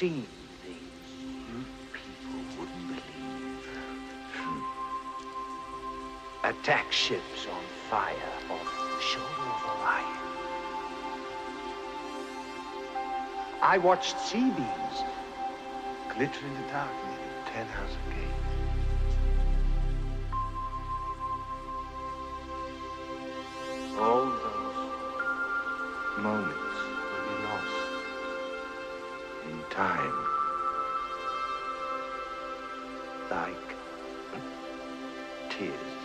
Seen things you people wouldn't believe. Attack ships on fire off the shoulder of Orion. I watched sea beams glitter in the dark near the Ten House. All time. Like tears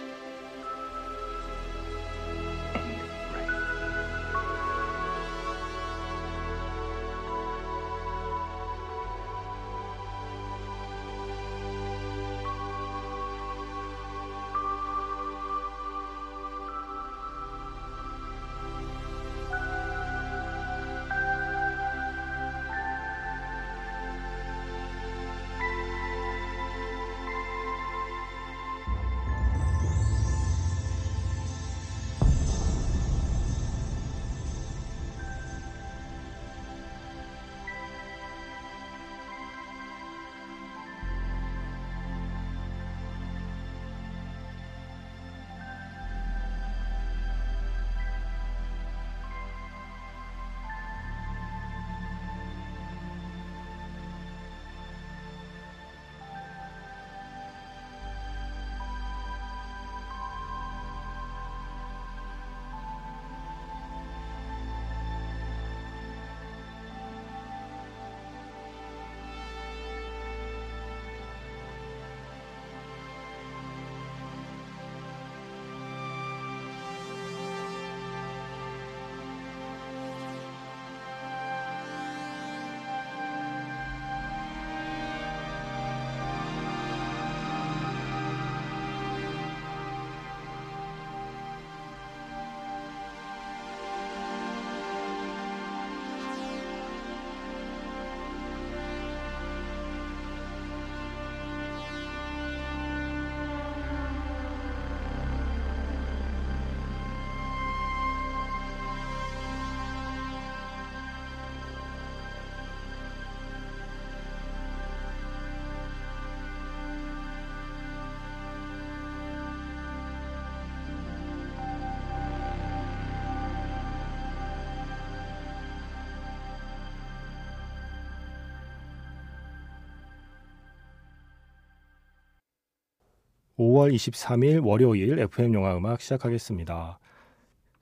(5월 23일) 월요일 FM 영화 음악 시작하겠습니다.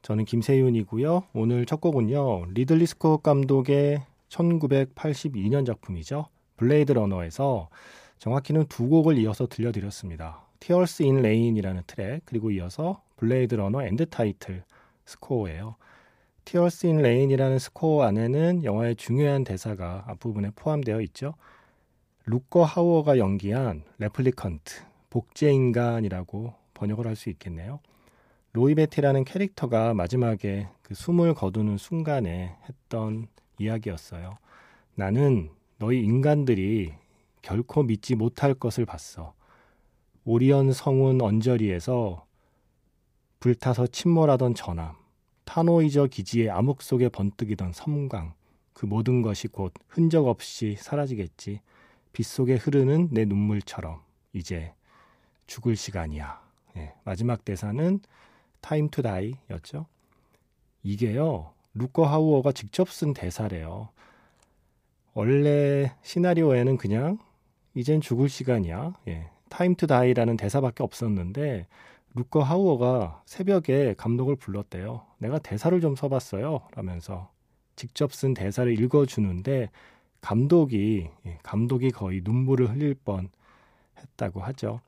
저는 김세윤이고요. 오늘 첫 곡은요. 리들리 스콧 감독의 1982년 작품이죠. 블레이드 러너에서 정확히는 두 곡을 이어서 들려드렸습니다. Tears in Rain이라는 트랙 그리고 이어서 블레이드 러너 end title score예요. Tears in Rain이라는 score 안에는 영화의 중요한 대사가 앞부분에 포함되어 있죠. 룻거 하우어가 연기한 replicant 복제인간이라고 번역을 할 수 있겠네요. 로이 베티라는 캐릭터가 마지막에 그 숨을 거두는 순간에 했던 이야기였어요. 나는 너희 인간들이 결코 믿지 못할 것을 봤어. 오리온 성운 언저리에서 불타서 침몰하던 전함, 탄호이저 기지의 암흑 속에 번뜩이던 섬광, 그 모든 것이 곧 흔적 없이 사라지겠지. 빗속에 흐르는 내 눈물처럼 이제 죽을 시간이야. 예, 마지막 대사는 time to die였죠. 이게요. 룻거 하우어가 직접 쓴 대사래요. 원래 시나리오에는 그냥 이젠 죽을 시간이야. 예. time to die라는 대사밖에 없었는데 룻거 하우어가 새벽에 감독을 불렀대요. 내가 대사를 좀 써봤어요. 라면서 직접 쓴 대사를 읽어주는데 감독이 예, 감독이 거의 눈물을 흘릴 뻔 했다고 하죠.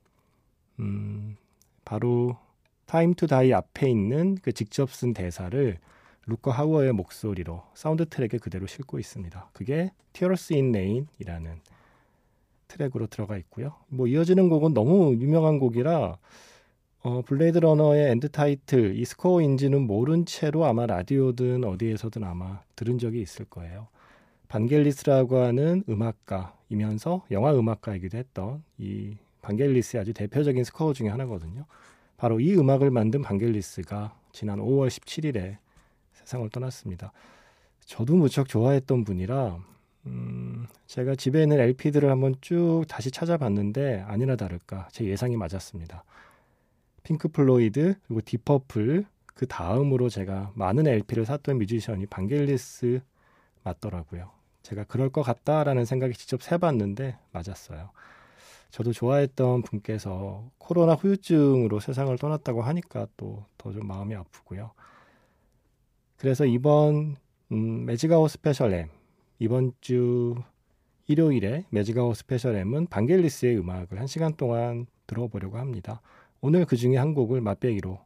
음, 바로 Time to Die 앞에 있는 그 직접 쓴 대사를 룻거 하우어의 목소리로 사운드 트랙에 그대로 싣고 있습니다. 그게 Tears in Rain이라는 트랙으로 들어가 있고요. 뭐 이어지는 곡은 너무 유명한 곡이라 어, 블레이드 러너의 End Title 이 스코어인지는 모른 채로 아마 라디오든 어디에서든 아마 들은 적이 있을 거예요. 반겔리스라고 하는 음악가이면서 영화 음악가이기도 했던 이 반겔리스의 아주 대표적인 스코어 중에 하나거든요. 바로 이 음악을 만든 반겔리스가 지난 5월 17일에 세상을 떠났습니다. 저도 무척 좋아했던 분이라 음, 제가 집에 있는 LP들을 한번 쭉 다시 찾아봤는데 아니나 다를까 제 예상이 맞았습니다. 핑크 플로이드 그리고 딥 퍼플 그 다음으로 제가 많은 LP를 샀던 뮤지션이 반겔리스 맞더라고요. 제가 그럴 것 같다라는 생각이 직접 세봤는데 맞았어요. 저도 좋아했던 분께서 코로나 후유증으로 세상을 떠났다고 하니까 또 더 좀 마음이 아프고요. 그래서 이번 음, 매직아워 스페셜 M 이번 주 일요일에 매직아워 스페셜 M은 반겔리스의 음악을 한 시간 동안 들어보려고 합니다. 오늘 그 중에 한 곡을 맛배기로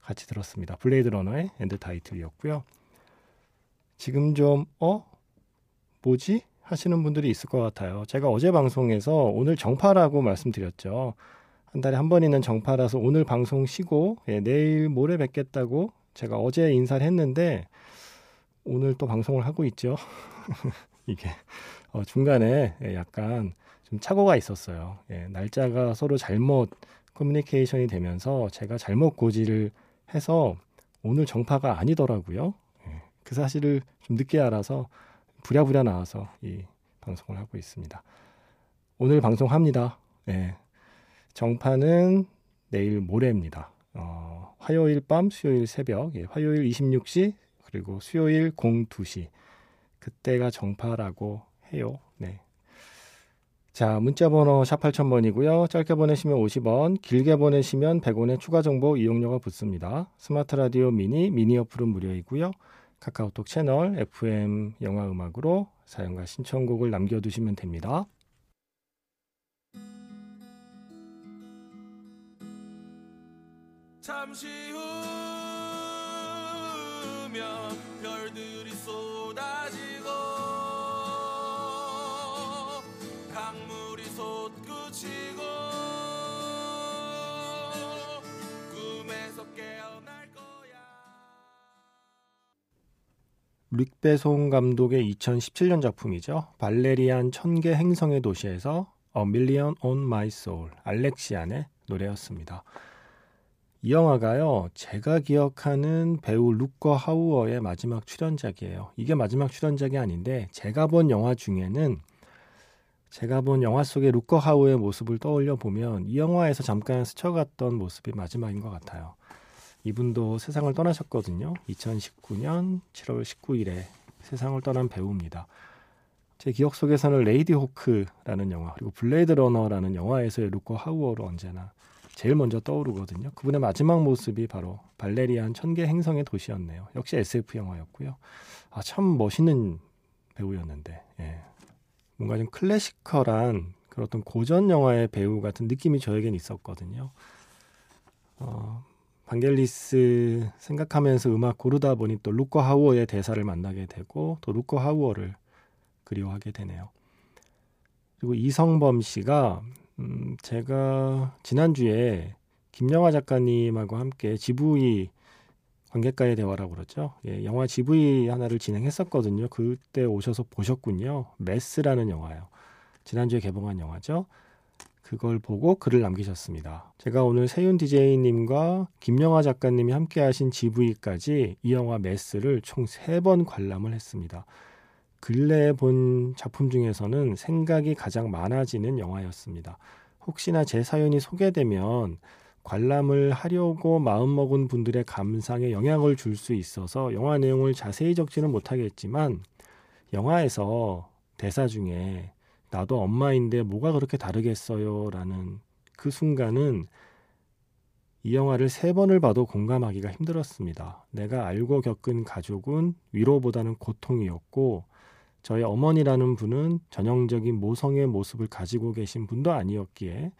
같이 들었습니다. 블레이드 러너의 End Title이었고요. 지금 좀 어? 뭐지? 하시는 분들이 있을 것 같아요. 제가 어제 방송에서 오늘 정파라고 말씀드렸죠. 한 달에 한 번 있는 정파라서 오늘 방송 쉬고 예, 내일 모레 뵙겠다고 제가 어제 인사를 했는데 오늘 또 방송을 하고 있죠. 이게 어, 중간에 예, 약간 좀 착오가 있었어요. 예, 날짜가 서로 잘못 커뮤니케이션이 되면서 제가 잘못 고지를 해서 오늘 정파가 아니더라고요. 예, 그 사실을 좀 늦게 알아서 부랴부랴 나와서 이 방송을 하고 있습니다. 오늘 방송합니다. 예, 정파는 내일 모레입니다. 어, 화요일 밤, 수요일 새벽, 예, 화요일 26시, 그리고 수요일 02시. 그때가 정파라고 해요. 네. 자, 문자 번호 샵 8000번이고요. 짧게 보내시면 50원, 길게 보내시면 100원의 추가 정보 이용료가 붙습니다. 스마트 라디오 미니, 미니 어플은 무료이고요. 카카오톡 채널 FM 영화 음악으로 사연과 신청곡을 남겨두시면 됩니다. 잠시 후면 별들이 쏟아지고 릭 베송 감독의 2017년 작품이죠. 발레리안 천개 행성의 도시에서 A Million on My Soul 알렉시안의 노래였습니다. 이 영화가요, 제가 기억하는 배우 루커 하우어의 마지막 출연작이에요. 이게 마지막 출연작이 아닌데, 제가 본 영화 중에는, 제가 본 영화 속의 루커 하우의 모습을 떠올려 보면, 이 영화에서 잠깐 스쳐갔던 모습이 마지막인 것 같아요. 이분도 세상을 떠나셨거든요. 2019년 7월 19일에 세상을 떠난 배우입니다. 제 기억 속에서는 레이디 호크라는 영화, 그리고 블레이드 러너라는 영화에서의 룻거 하우어로 언제나 제일 먼저 떠오르거든요. 그분의 마지막 모습이 바로 발레리안 천개 행성의 도시였네요. 역시 SF 영화였고요. 아, 참 멋있는 배우였는데, 예. 뭔가 좀 classical한 그런 어떤 고전 영화의 배우 같은 느낌이 저에겐 있었거든요. 어, 반겔리스 생각하면서 음악 고르다 보니 또 루커 하우어의 대사를 만나게 되고 또 루커 하우어를 그리워하게 되네요. 그리고 이성범 씨가 음, 제가 지난주에 김영화 작가님하고 함께 GV 관객과의 대화라고 그러죠. 예, 영화 GV 하나를 진행했었거든요. 그때 오셔서 보셨군요. 메스라는 영화요. 지난주에 개봉한 영화죠. 그걸 보고 글을 남기셨습니다. 제가 오늘 세윤 DJ님과 김영화 작가님이 함께 하신 GV까지 이 영화 메스를 총세번 관람을 했습니다. 근래에 본 작품 중에서는 생각이 가장 많아지는 영화였습니다. 혹시나 제 사연이 소개되면 관람을 하려고 마음먹은 분들의 감상에 영향을 줄 수 있어서 영화 내용을 자세히 적지는 못하겠지만 영화에서 대사 중에 나도 엄마인데 뭐가 그렇게 다르겠어요 라는 그 순간은 이 영화를 세 번을 봐도 공감하기가 힘들었습니다. 내가 알고 겪은 가족은 위로보다는 고통이었고 저의 어머니라는 분은 전형적인 모성의 모습을 가지고 계신 분도 아니었기에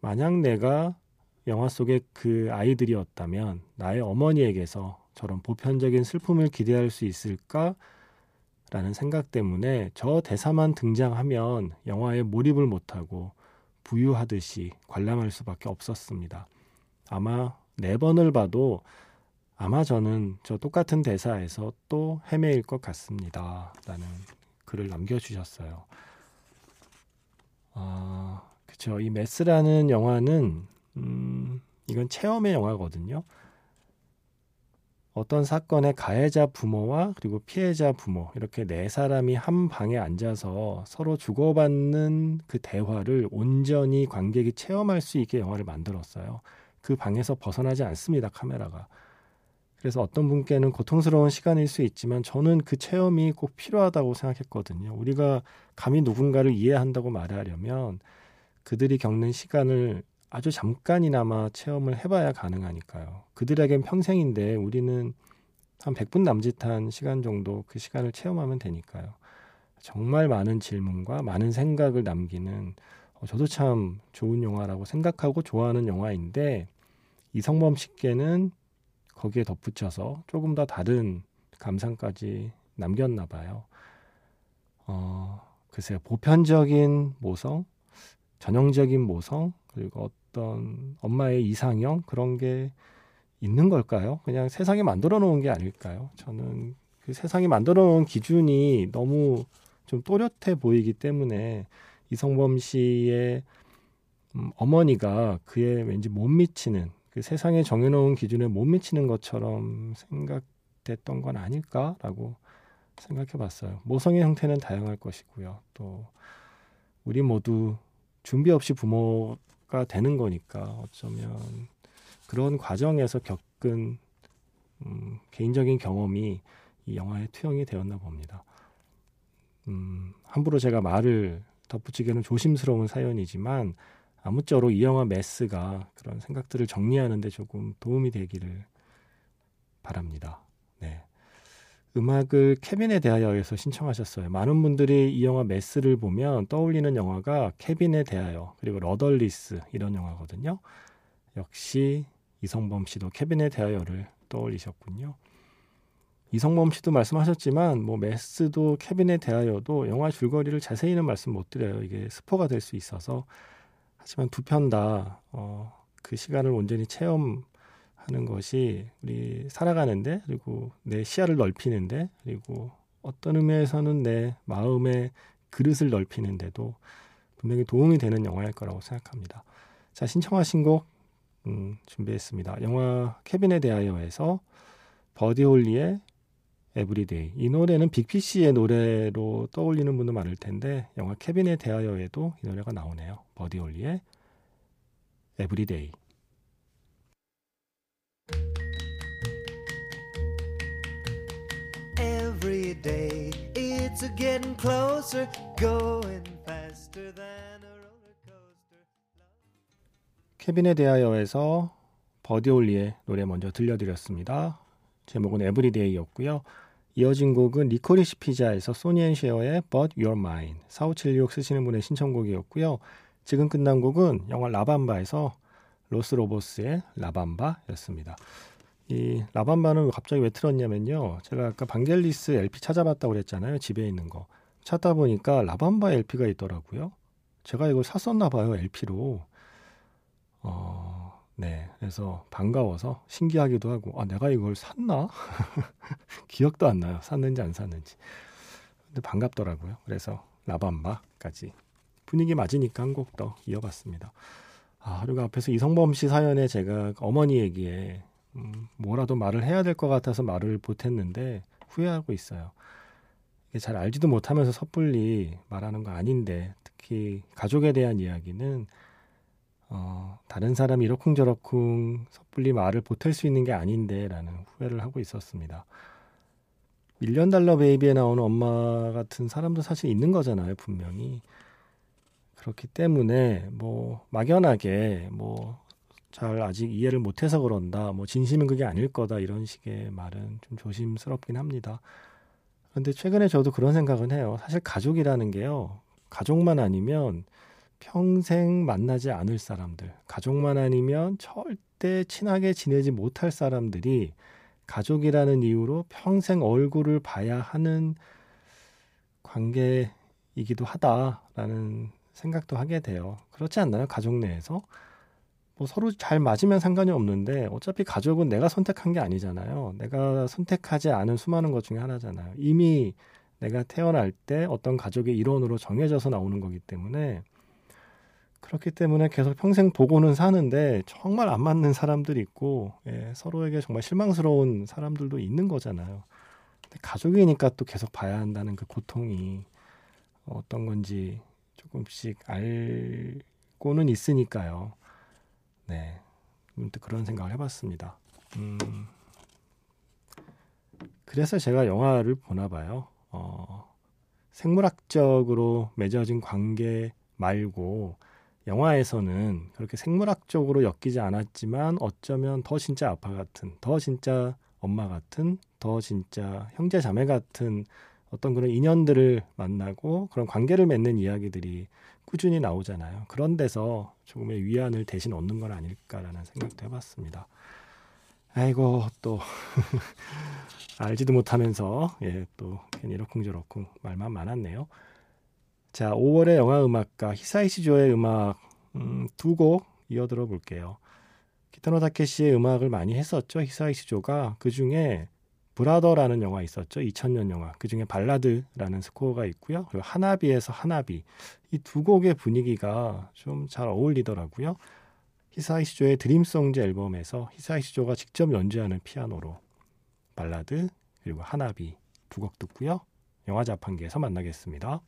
만약 내가 영화 속의 그 아이들이었다면 나의 어머니에게서 저런 보편적인 슬픔을 기대할 수 있을까? 라는 생각 때문에 저 대사만 등장하면 영화에 몰입을 못하고 부유하듯이 관람할 수밖에 없었습니다. 아마 네 번을 봐도 아마 저는 저 똑같은 대사에서 또 헤매일 것 같습니다. 라는 글을 남겨주셨어요. 아, 그쵸. 이 메스라는 영화는, 음, 이건 체험의 영화거든요. 어떤 사건의 가해자 부모와 그리고 피해자 부모 이렇게 네 사람이 한 방에 앉아서 서로 주고받는 그 대화를 온전히 관객이 체험할 수 있게 영화를 만들었어요. 그 방에서 벗어나지 않습니다, 카메라가. 그래서 어떤 분께는 고통스러운 시간일 수 있지만 저는 그 체험이 꼭 필요하다고 생각했거든요. 우리가 감히 누군가를 이해한다고 말하려면 그들이 겪는 시간을 아주 잠깐이나마 체험을 해봐야 가능하니까요. 그들에겐 평생인데 우리는 한 100분 남짓한 시간 정도 그 시간을 체험하면 되니까요. 정말 많은 질문과 많은 생각을 남기는 어, 저도 참 좋은 영화라고 생각하고 좋아하는 영화인데 이성범 씨께는 거기에 덧붙여서 조금 더 다른 감상까지 남겼나 봐요. 어, 글쎄요. 보편적인 모성, 전형적인 모성, 그리고 어떤 엄마의 이상형 그런 게 있는 걸까요? 그냥 세상에 만들어 놓은 게 아닐까요? 저는 그 세상에 만들어 놓은 기준이 너무 좀 또렷해 보이기 때문에 이성범 씨의 음, 어머니가 그에 왠지 못 미치는 그 세상에 정해놓은 기준에 못 미치는 것처럼 생각됐던 건 아닐까라고 생각해 봤어요. 모성의 형태는 다양할 것이고요. 또 우리 모두 준비 없이 부모 가 되는 거니까 어쩌면 그런 과정에서 겪은 음, 개인적인 경험이 이 영화의 투영이 되었나 봅니다. 음, 함부로 제가 말을 덧붙이기는 조심스러운 사연이지만 아무쪼록 이 영화 메스가 그런 생각들을 정리하는데 조금 도움이 되기를 바랍니다. 네. 음악을 케빈에 대하여에서 신청하셨어요. 많은 분들이 이 영화 메스를 보면 떠올리는 영화가 케빈에 대하여 그리고 러덜리스 이런 영화거든요. 역시 이성범 씨도 케빈에 대하여를 떠올리셨군요. 이성범 씨도 말씀하셨지만 뭐 메스도 케빈에 대하여도 영화 줄거리를 자세히는 말씀 못 드려요. 이게 스포가 될 수 있어서 하지만 두 편다 어, 그 시간을 온전히 체험 하는 것이 우리 살아가는데 그리고 내 시야를 넓히는데 그리고 어떤 의미에서는 내 마음의 그릇을 넓히는데도 분명히 도움이 되는 영화일 거라고 생각합니다. 자 신청하신 곡 음, 준비했습니다. 영화 케빈에 대하여에서 버디 홀리의 Everyday 이 노래는 빅피쉬의 노래로 떠올리는 분도 많을 텐데 영화 케빈에 대하여에도 이 노래가 나오네요. 버디 홀리의 Everyday It's a getting closer, going faster than a roller coaster. 케빈에 대하여에서 버디 홀리의 노래 먼저 들려드렸습니다. 제목은 Everyday였고요. 이어진 곡은 리코리시 피자에서 소니 앤 쉐어의 But You're Mine 4576 쓰시는 분의 신청곡이었고요. 지금 끝난 곡은 영화 라밤바에서 로스 로보스의 라밤바였습니다. 이 라밤바는 갑자기 왜 틀었냐면요. 제가 아까 방겔리스 LP 찾아봤다고 그랬잖아요. 집에 있는 거. 찾다 보니까 라밤바 LP가 있더라고요. 제가 이걸 샀었나 봐요. LP로. 어, 네. 그래서 반가워서 신기하기도 하고, 아, 내가 이걸 샀나? 기억도 안 나요. 샀는지 안 샀는지. 근데 반갑더라고요. 그래서 라밤바까지. 분위기 맞으니까 한 곡 더 이어봤습니다. 아, 그리고 앞에서 이성범 씨 사연에 제가 어머니 얘기에 음, 뭐라도 말을 해야 될 것 같아서 말을 못했는데 후회하고 있어요. 잘 알지도 못하면서 섣불리 말하는 거 아닌데 특히 가족에 대한 이야기는 어, 다른 사람이 이러쿵저러쿵 섣불리 말을 보탤 수 있는 게 아닌데라는 후회를 하고 있었습니다. 밀리언 달러 베이비에 나오는 엄마 같은 사람도 사실 있는 거잖아요, 분명히. 그렇기 때문에 뭐 막연하게 뭐 잘 아직 이해를 못해서 그런다. 뭐 진심은 그게 아닐 거다. 이런 식의 말은 좀 조심스럽긴 합니다. 그런데 최근에 저도 그런 생각은 해요. 사실 가족이라는 게요. 가족만 아니면 평생 만나지 않을 사람들, 가족만 아니면 절대 친하게 지내지 못할 사람들이 가족이라는 이유로 평생 얼굴을 봐야 하는 관계이기도 하다라는 생각도 하게 돼요. 그렇지 않나요? 가족 내에서? 뭐 서로 잘 맞으면 상관이 없는데 어차피 가족은 내가 선택한 게 아니잖아요. 내가 선택하지 않은 수많은 것 중에 하나잖아요. 이미 내가 태어날 때 어떤 가족의 일원으로 정해져서 나오는 거기 때문에 그렇기 때문에 계속 평생 보고는 사는데 정말 안 맞는 사람들이 있고 예, 서로에게 정말 실망스러운 사람들도 있는 거잖아요. 근데 가족이니까 또 계속 봐야 한다는 그 고통이 어떤 건지 조금씩 알고는 있으니까요. 네, 문득 그런 생각을 해봤습니다. 음, 그래서 제가 영화를 보나 봐요. 어, 생물학적으로 맺어진 관계 말고 영화에서는 그렇게 생물학적으로 엮이지 않았지만 어쩌면 더 진짜 아빠 같은, 더 진짜 엄마 같은, 더 진짜 형제 자매 같은 어떤 그런 인연들을 만나고 그런 관계를 맺는 이야기들이 꾸준히 나오잖아요. 그런 데서 조금의 위안을 대신 얻는 건 아닐까라는 생각도 해봤습니다. 아이고 또 알지도 못하면서 예, 또 괜히 이러쿵저러쿵 말만 많았네요. 자, 5월의 영화 음악가 히사이시조의 음악 음, 두곡 이어 들어볼게요. 기타노 다케시의 음악을 많이 했었죠. 히사이시조가 그 중에 브라더라는 영화 있었죠. 2000년 영화. 그 중에 발라드라는 스코어가 있고요. 그리고 하나비에서 하나비. 이 두 곡의 분위기가 좀 잘 어울리더라고요. 히사이시조의 Dream Songs 앨범에서 히사이시조가 직접 연주하는 피아노로 발라드 그리고 하나비 두 곡 듣고요. 영화 자판기에서 만나겠습니다.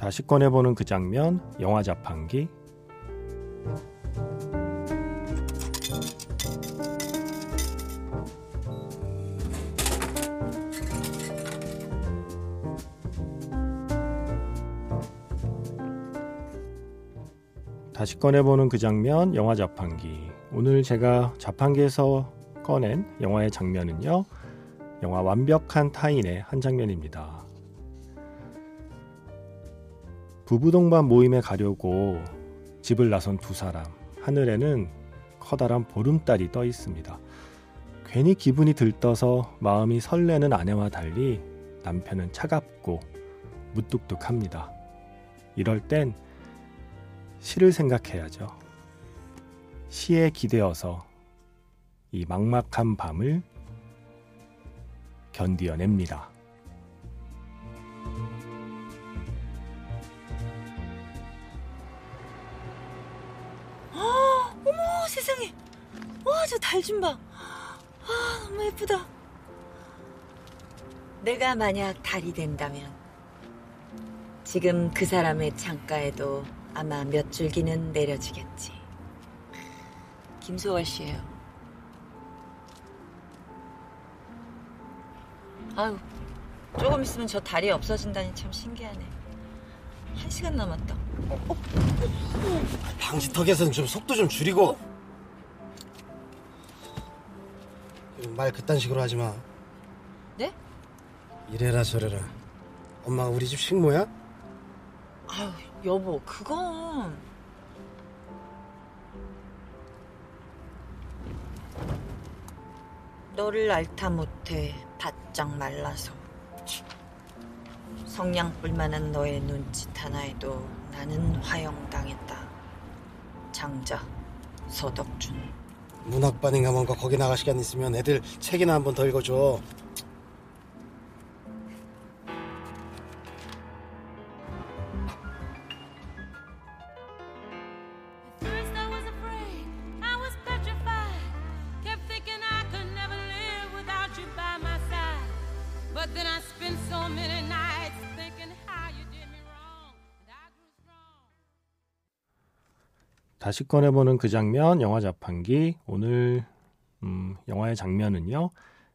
다시 꺼내보는 그 장면, 영화 자판기. 다시 꺼내보는 그 장면, 영화 자판기. 오늘 제가 자판기에서 꺼낸 영화의 장면은요, 영화 완벽한 타인의 한 장면입니다. 부부 동반 모임에 가려고 집을 나선 두 사람. 하늘에는 커다란 보름달이 떠 있습니다. 괜히 기분이 들떠서 마음이 설레는 아내와 달리 남편은 차갑고 무뚝뚝합니다. 이럴 땐 시를 생각해야죠. 시에 기대어서 이 막막한 밤을 견디어냅니다. 와, 저 달 좀 봐. 아, 너무 예쁘다. 내가 만약 달이 된다면 지금 그 사람의 창가에도 아마 몇 줄기는 내려지겠지. 김소월 씨예요. 아유, 조금 있으면 저 달이 없어진다니 참 신기하네. 한 시간 남았다. 어, 어. 방지턱에서는 좀 속도 좀 줄이고. 말 그딴 식으로 하지 마. 네? 이래라 저래라. 엄마가 우리 집 식모야? 아유, 여보, 그건. 너를 알다 못해 바짝 말라서. 성냥불만한 너의 눈짓 하나에도 나는 화형당했다. 장자, 서덕준. 문학반인가 뭔가 거기 나갈 시간 있으면 애들 책이나 한 번 더 읽어줘. 다시 꺼내보는 그 장면, 영화 자판기. 오늘 음, 영화의 장면은요.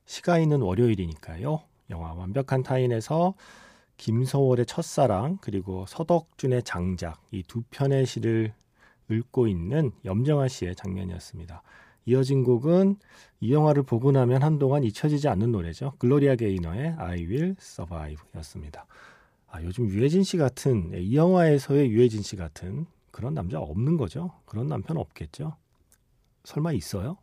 시가 있는 월요일이니까요. 영화 완벽한 타인에서 김서월의 첫사랑 그리고 서덕준의 장작 이 두 편의 시를 읊고 있는 염정아 씨의 장면이었습니다. 이어진 곡은 이 영화를 보고 나면 한동안 잊혀지지 않는 노래죠. 글로리아 게이너의 I Will Survive였습니다. 아, 요즘 유해진 씨 같은 이 영화에서의 유해진 씨 같은 그런 남자 없는 거죠. 그런 남편 없겠죠. 설마 있어요?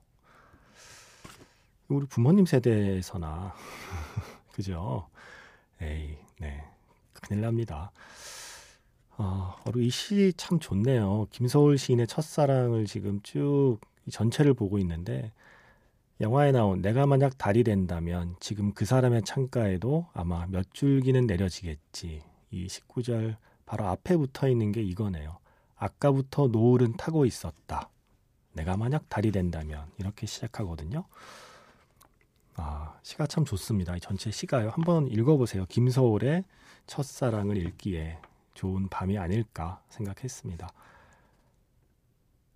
우리 부모님 세대에서나 그죠? 에이, 네. 큰일 납니다. 아, 이시 참 좋네요. 김서울 시인의 첫사랑을 지금 쭉 전체를 보고 있는데 영화에 나온 내가 만약 달이 된다면 지금 그 사람의 창가에도 아마 몇 줄기는 내려지겠지. 이 19절 바로 앞에 붙어 있는 게 이거네요. 아까부터 노을은 타고 있었다. 내가 만약 달이 된다면 이렇게 시작하거든요. 아, 시가 참 좋습니다. 이 전체 시가요. 한번 읽어보세요. 김서울의 첫사랑을 읽기에 좋은 밤이 아닐까 생각했습니다.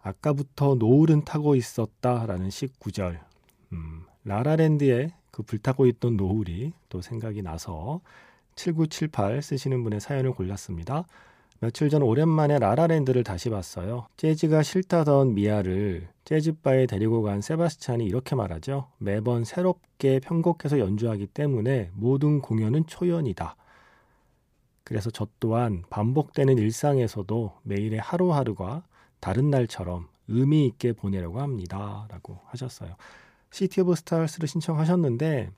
아까부터 노을은 타고 있었다라는 19절. 음, 라라랜드에 그 불타고 있던 노을이 또 생각이 나서 7978 쓰시는 분의 사연을 골랐습니다. 며칠 전 오랜만에 라라랜드를 다시 봤어요. 재즈가 싫다던 미아를 재즈바에 데리고 간 세바스찬이 이렇게 말하죠. 매번 새롭게 편곡해서 연주하기 때문에 모든 공연은 초연이다. 그래서 저 또한 반복되는 일상에서도 매일의 하루하루가 다른 날처럼 의미 있게 보내려고 합니다. 라고 하셨어요. City of Stars를 신청하셨는데,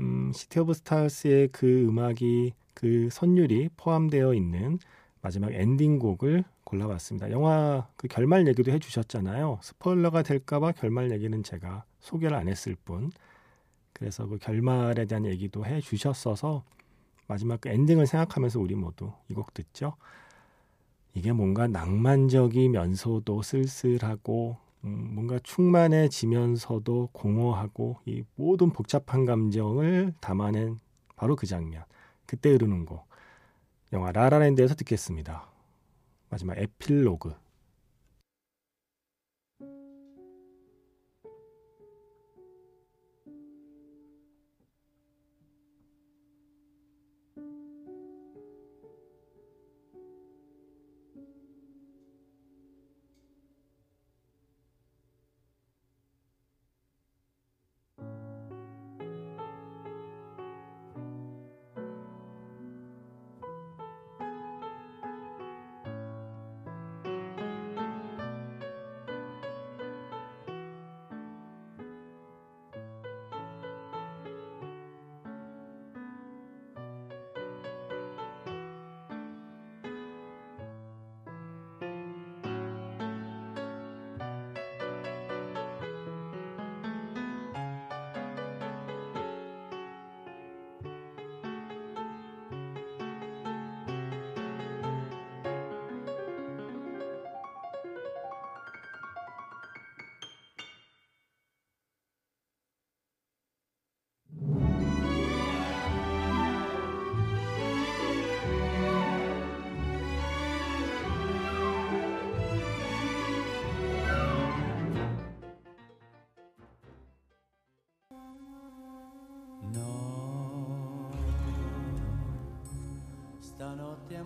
음, City of Stars의 그 음악이 그 선율이 포함되어 있는 마지막 엔딩곡을 골라봤습니다. 영화 그 결말 얘기도 해주셨잖아요. 스포일러가 될까봐 결말 얘기는 제가 소개를 안 했을 뿐. 그래서 그 결말에 대한 얘기도 해주셨어서 마지막 그 엔딩을 생각하면서 우리 모두 이 곡 듣죠. 이게 뭔가 낭만적이면서도 쓸쓸하고 음, 뭔가 충만해지면서도 공허하고 이 모든 복잡한 감정을 담아낸 바로 그 장면. 그때 흐르는 곡. 영화 라라랜드에서 듣겠습니다. 마지막 에필로그.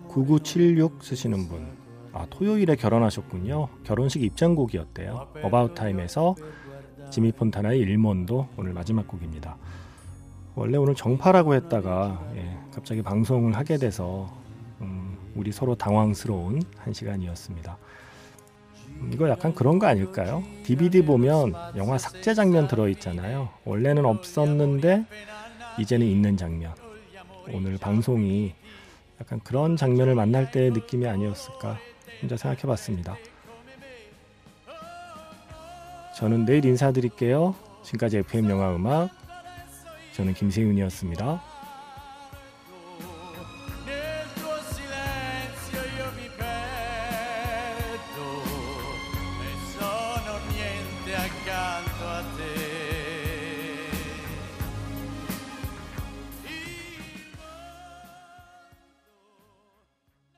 (9976) 쓰시는 분 아, 토요일에 결혼하셨군요. 결혼식 입장곡이었대요. 어바웃 타임에서 지미 폰타나의 일몬도 오늘 마지막 곡입니다. 원래 오늘 정파라고 했다가 예, 갑자기 방송을 하게 돼서 음, 우리 서로 당황스러운 한 시간이었습니다. 음, 이거 약간 그런 거 아닐까요? DVD 보면 영화 삭제 장면 들어있잖아요. 원래는 없었는데 이제는 있는 장면. 오늘 방송이 약간 그런 장면을 만날 때의 느낌이 아니었을까 혼자 생각해 봤습니다. 저는 내일 인사드릴게요. 지금까지 FM 영화 음악 저는 김세윤이었습니다.